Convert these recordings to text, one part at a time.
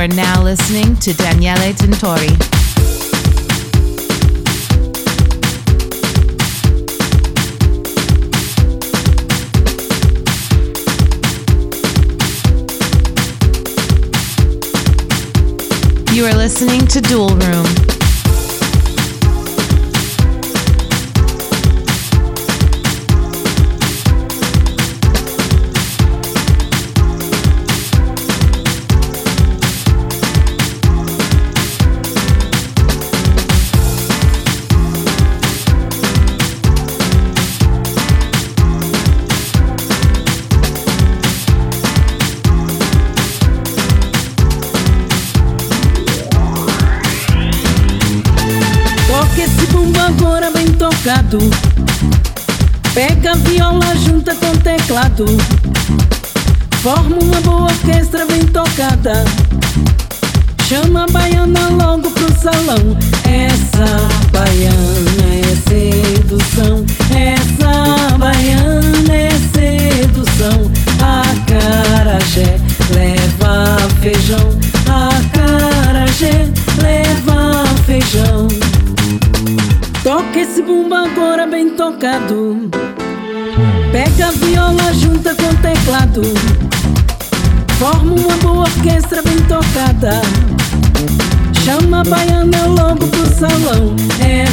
are now listening to Daniele Tintori. You are listening to Dual Room. Teclado. Forma uma boa orquestra bem tocada. Chama a baiana logo pro salão. Essa baiana é sedução. Essa baiana é sedução. A carajé leva feijão. A carajé leva feijão. Toca esse bumba agora bem tocado. Pega a viola, junta com teclado. Forma uma boa orquestra bem tocada. Chama a baiana logo pro salão. Essa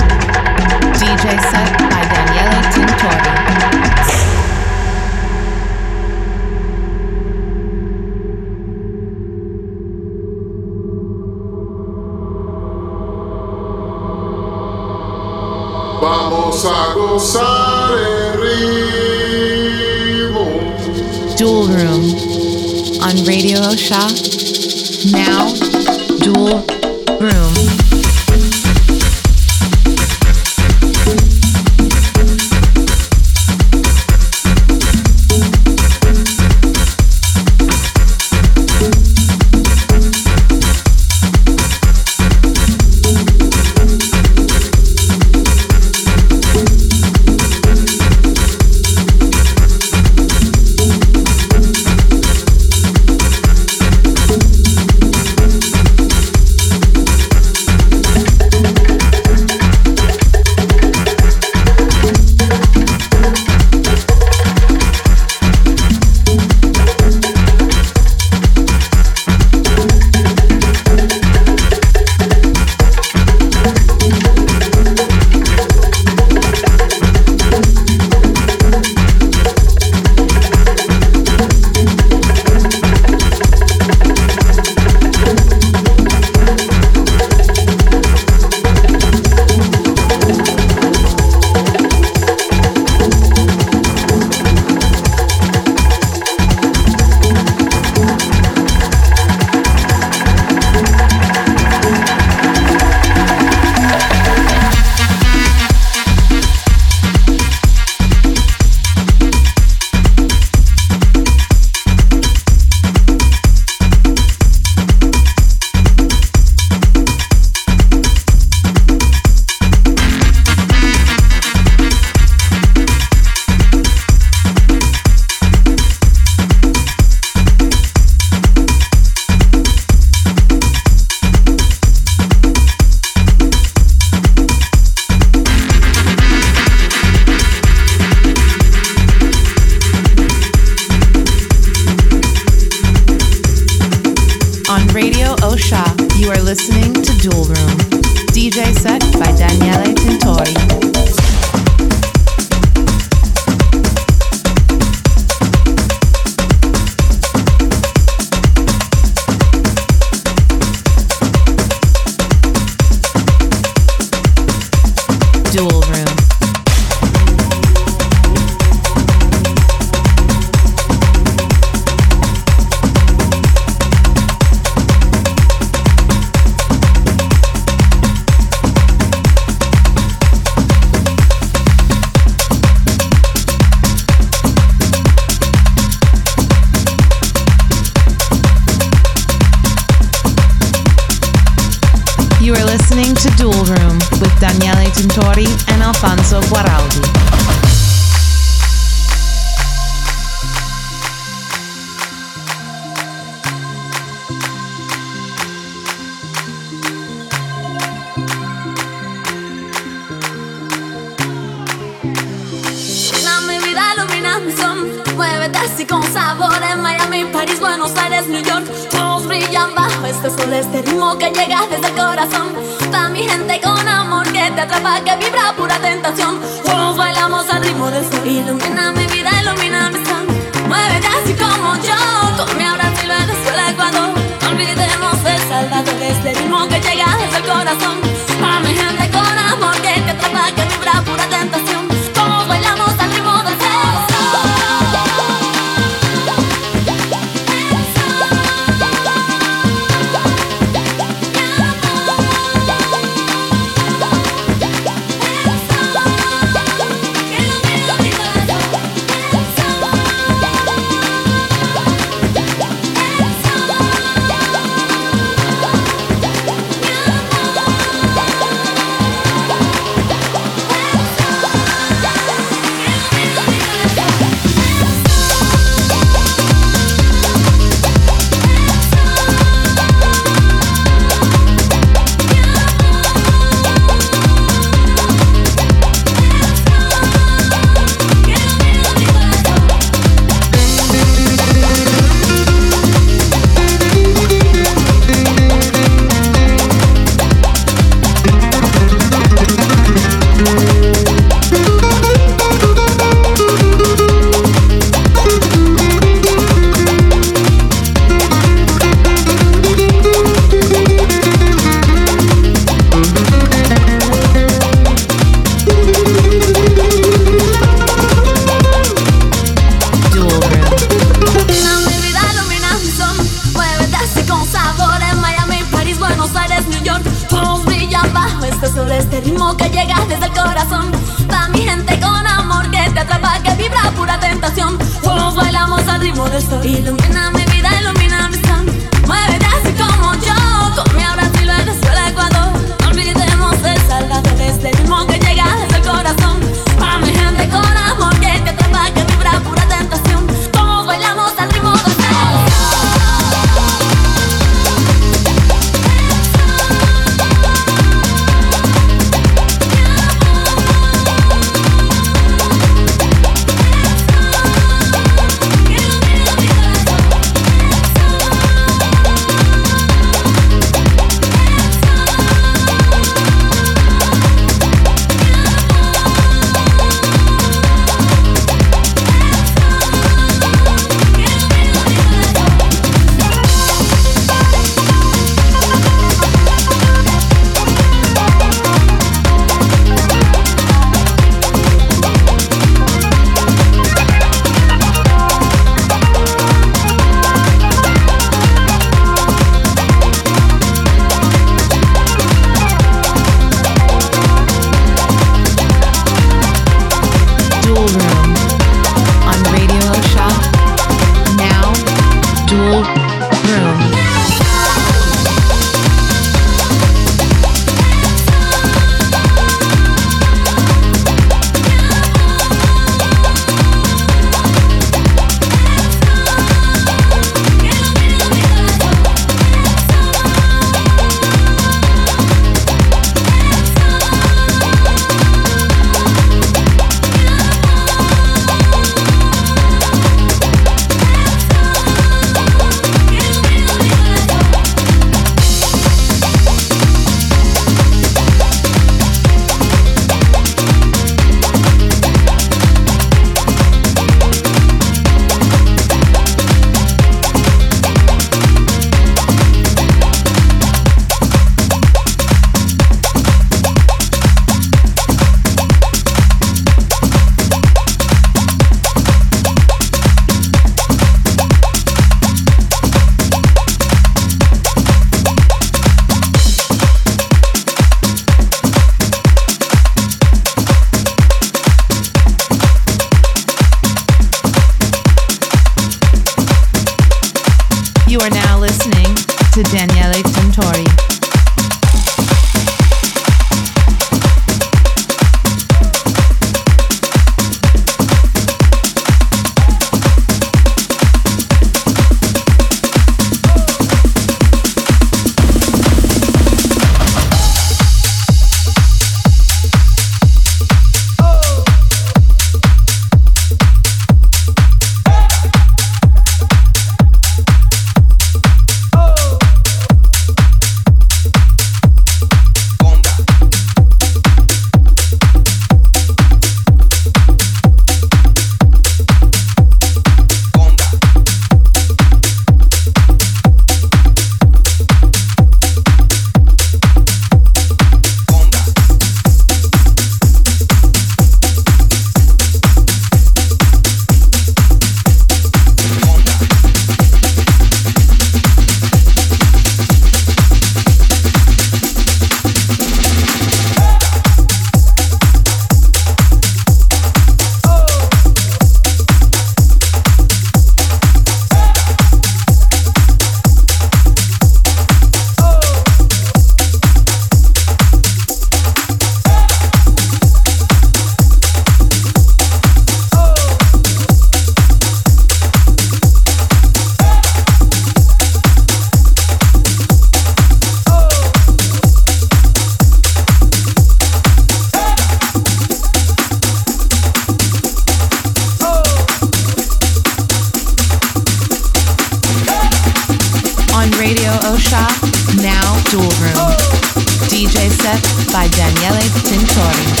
by Daniele Tintori.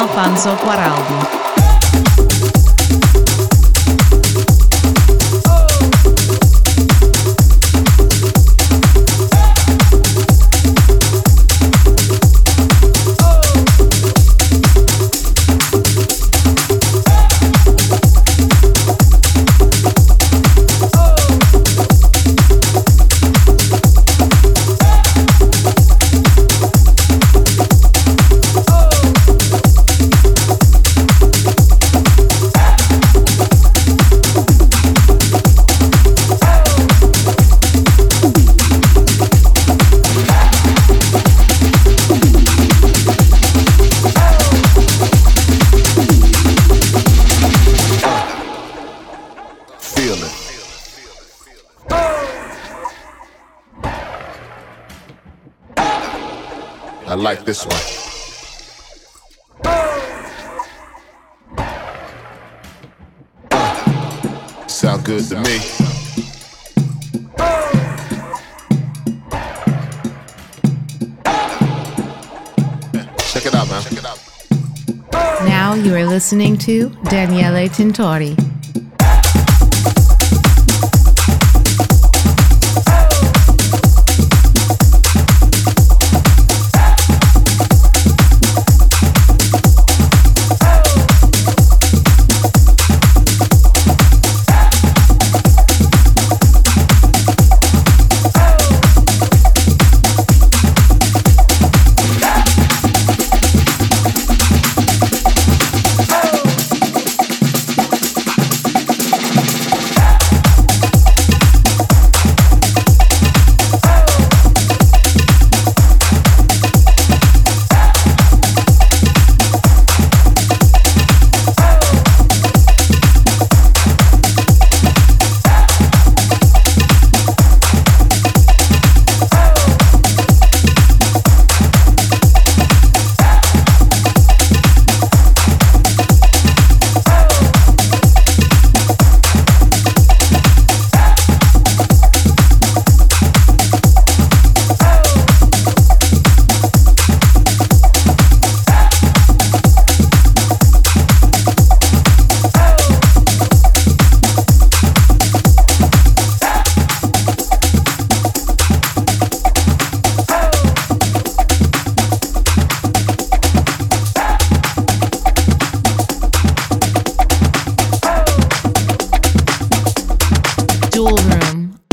Alfonso Cuaraldo. Like this one. Sound good to me. Check it out, man. Now you are listening to Daniele Tintori. Dual Room.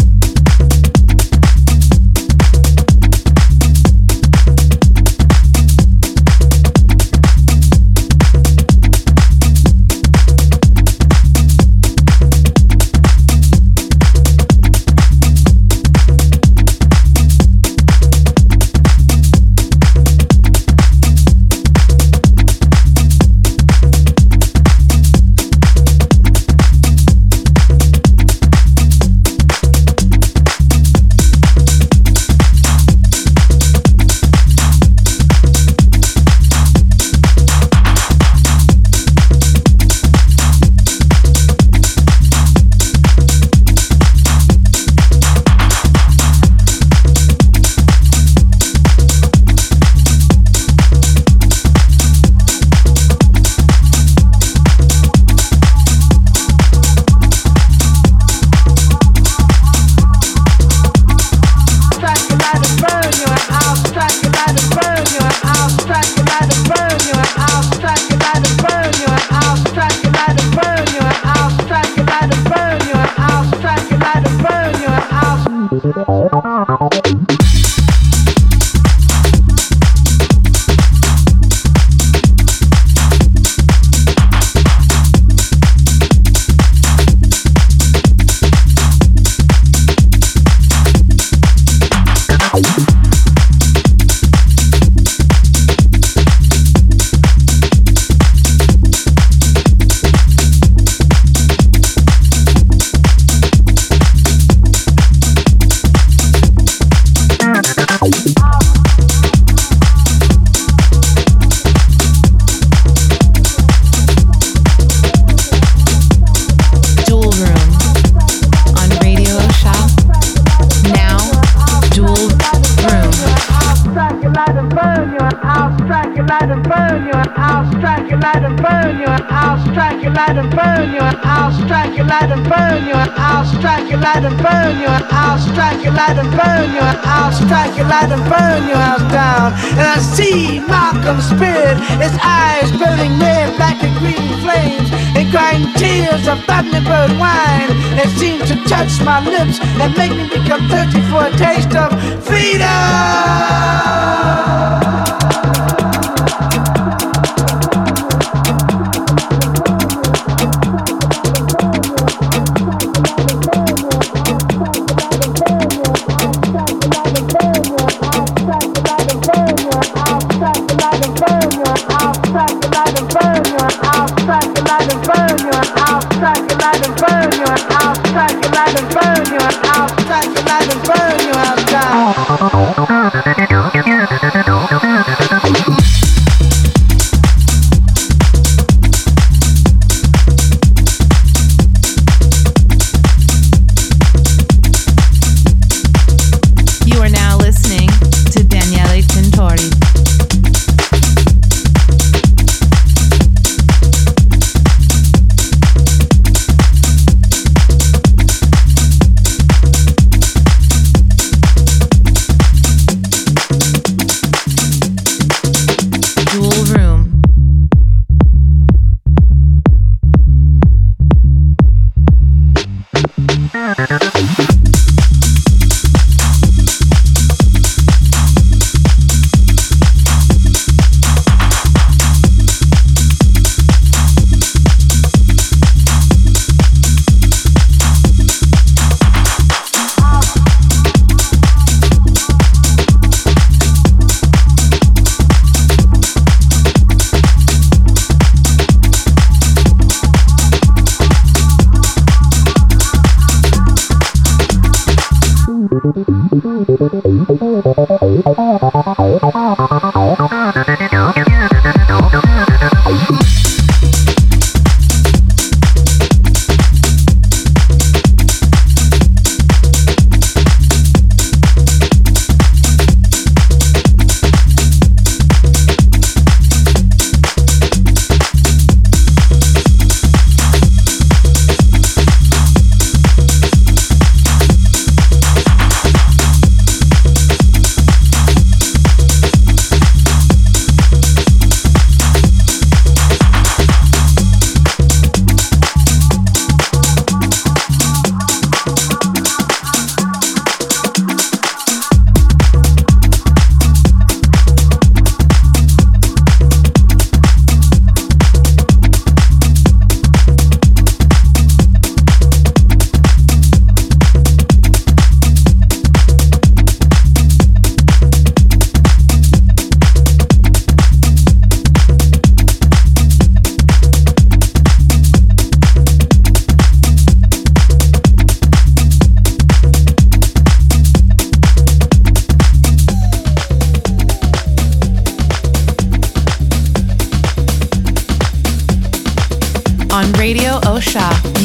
Light and burn you, and I'll strike you, light and burn you, and I'll strike you, light and burn you, and I'll strike you, light and burn your house down. And I see Malcolm's spirit, his eyes burning red like the green flames, and crying tears of thunderbird wine that seem to touch my lips and make me become thirsty for a taste of freedom.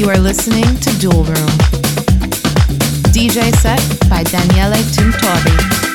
You are listening to Dual Room. DJ set by Daniele Tintori.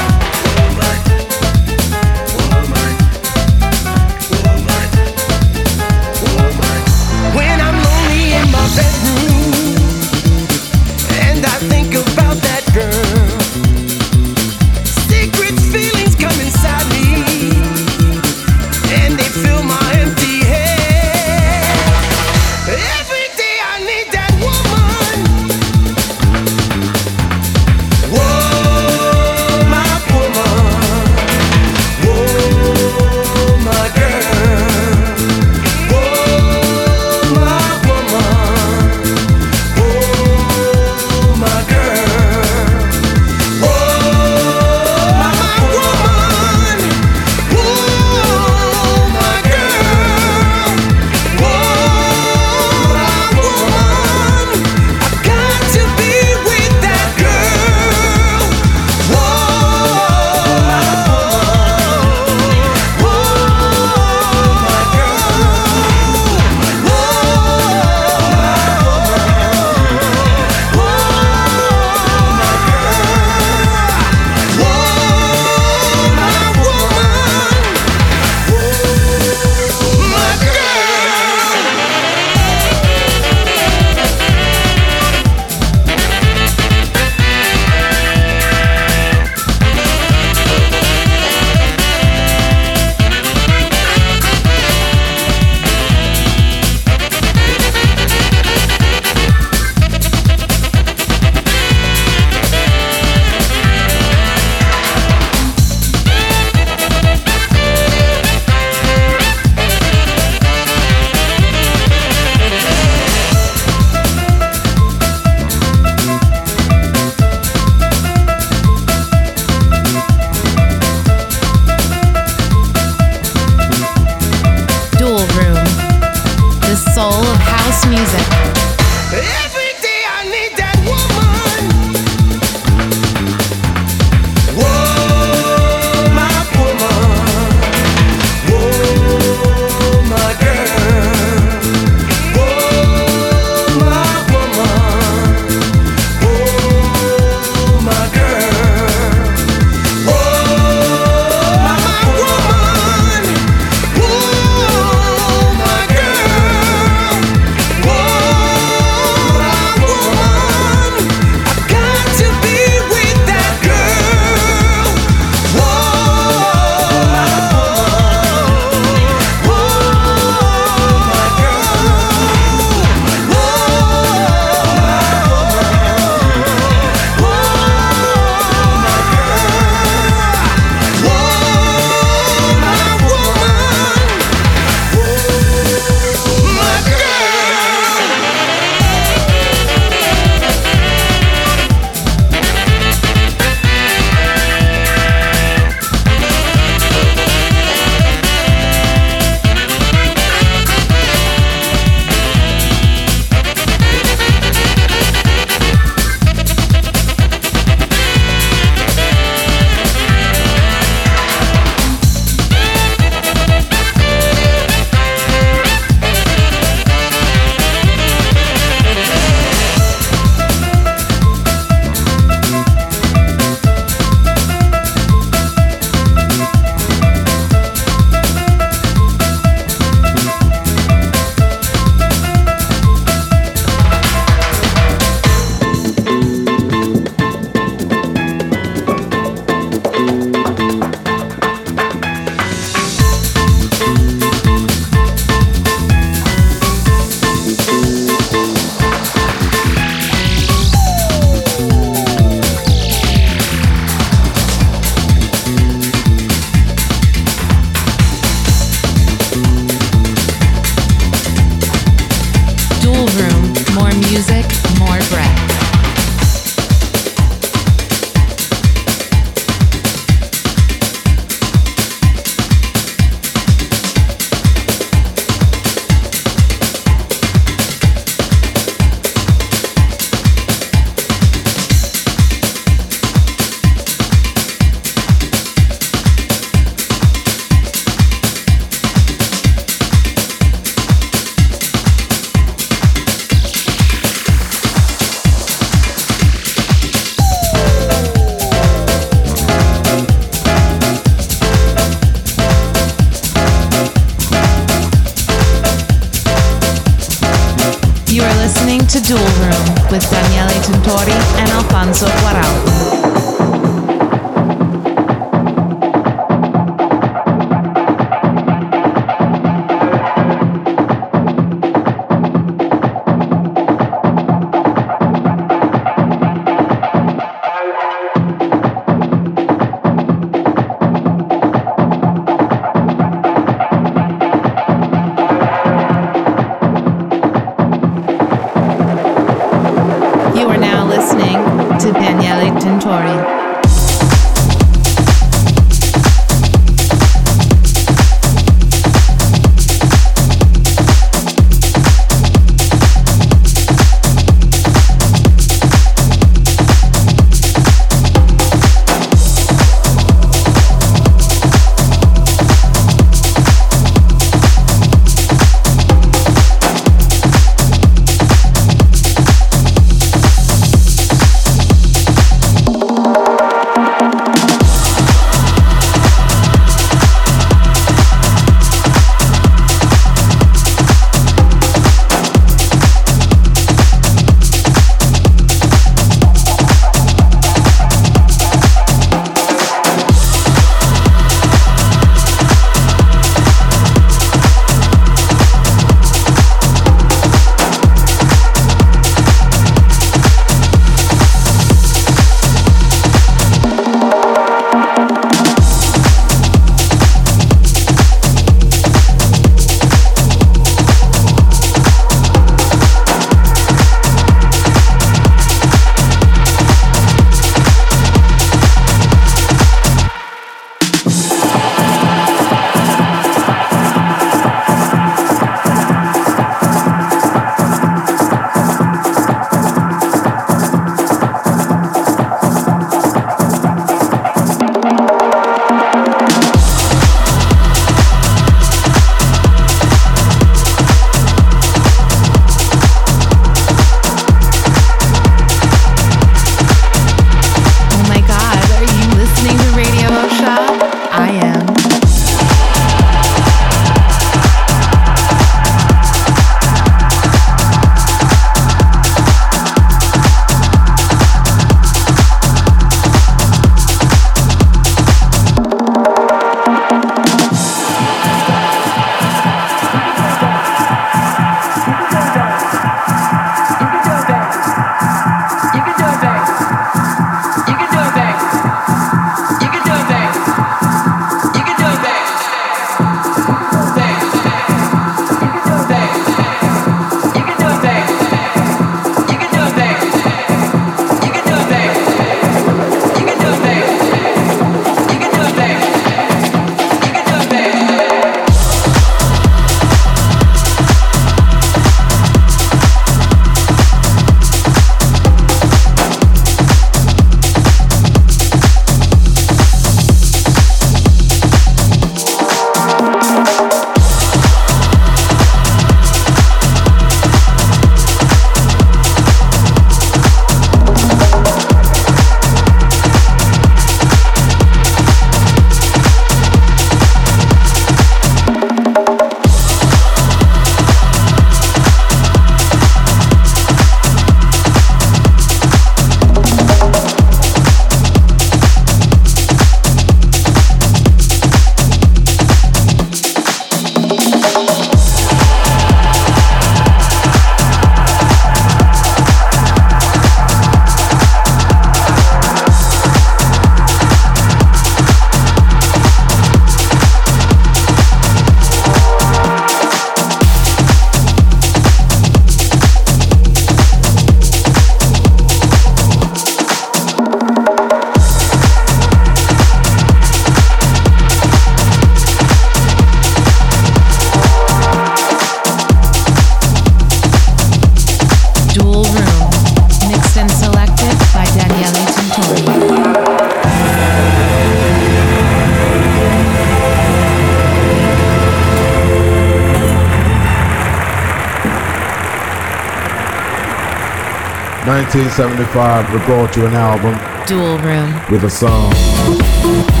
1975, we brought you an album. Dual Room. With a song.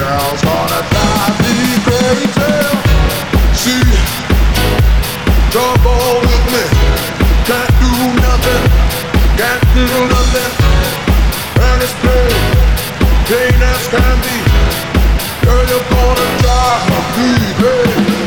girl's gonna drive me crazy. She trouble with me. Can't do nothing. Can't do nothing. And it's plain, plain as can be. Girl, you're gonna drive me crazy.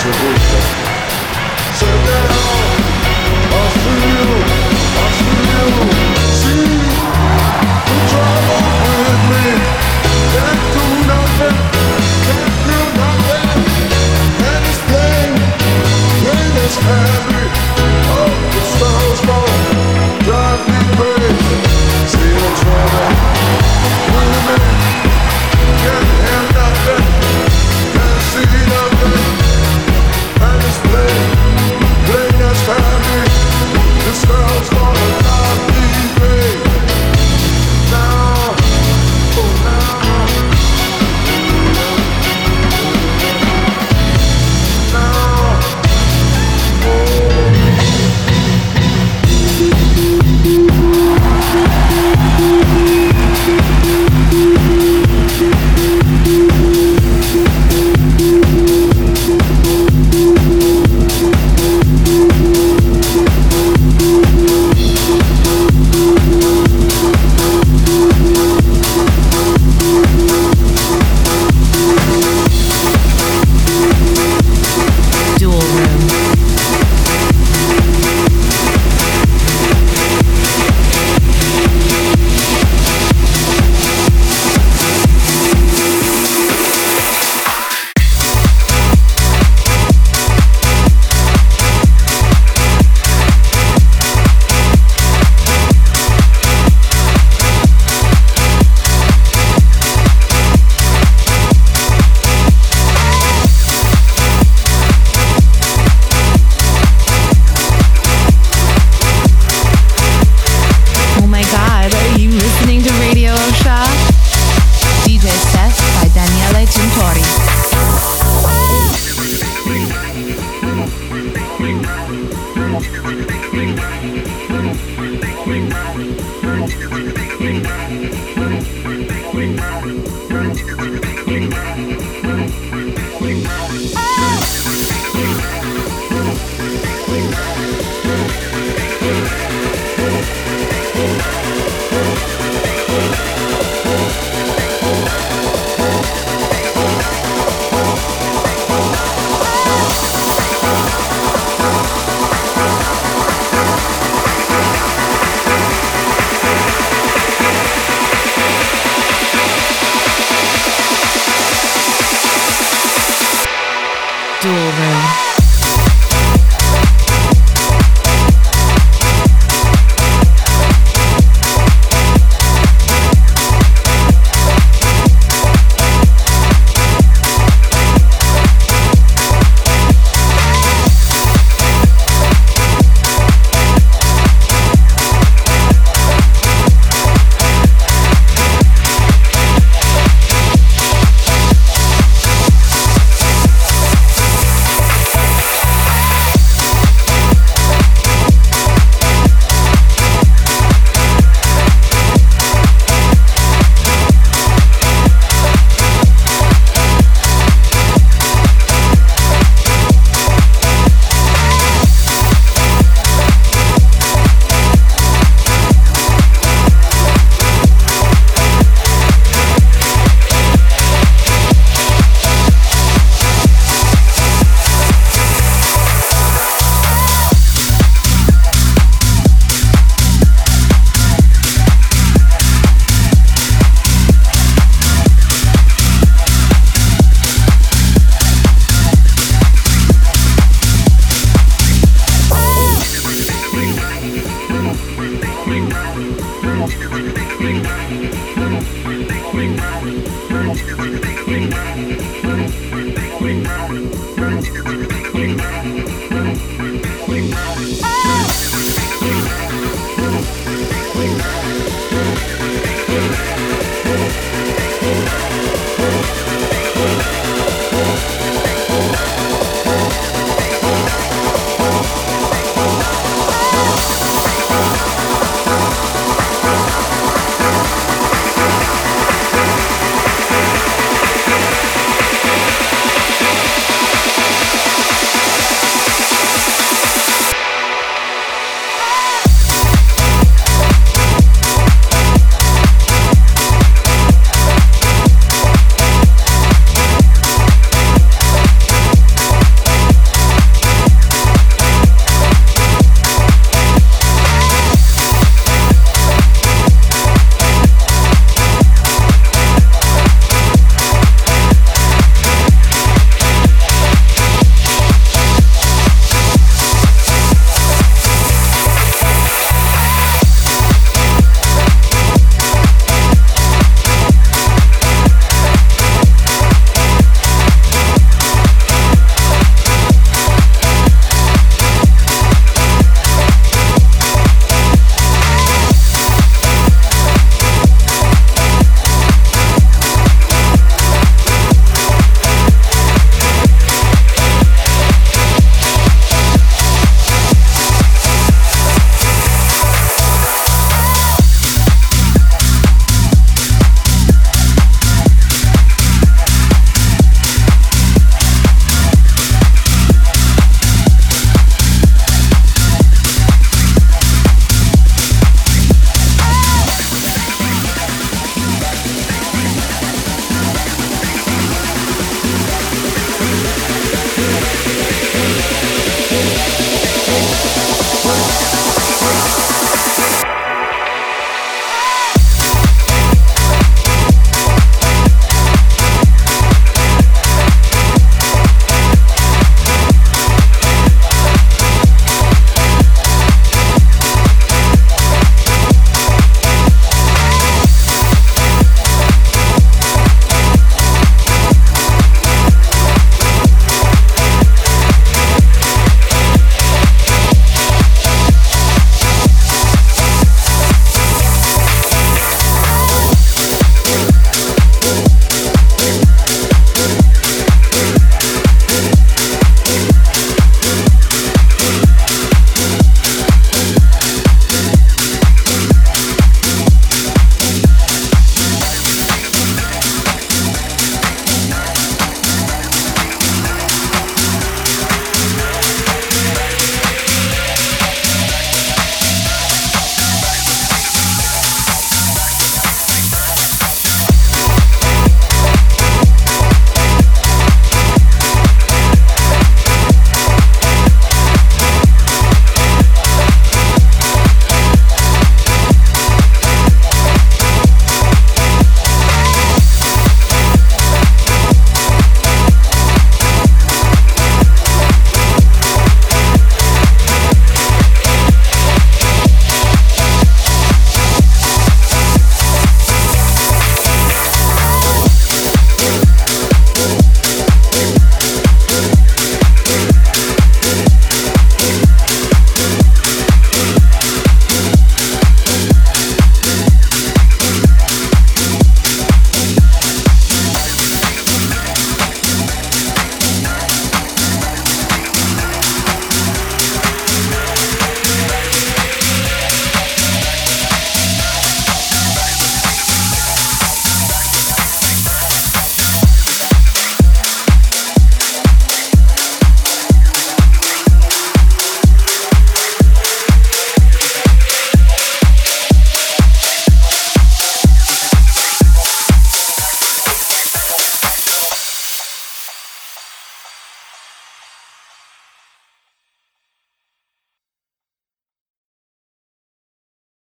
Nasze bójko Several Aż you See with me Can't do nothing Can't do nothing heavy Oh, the stars fall.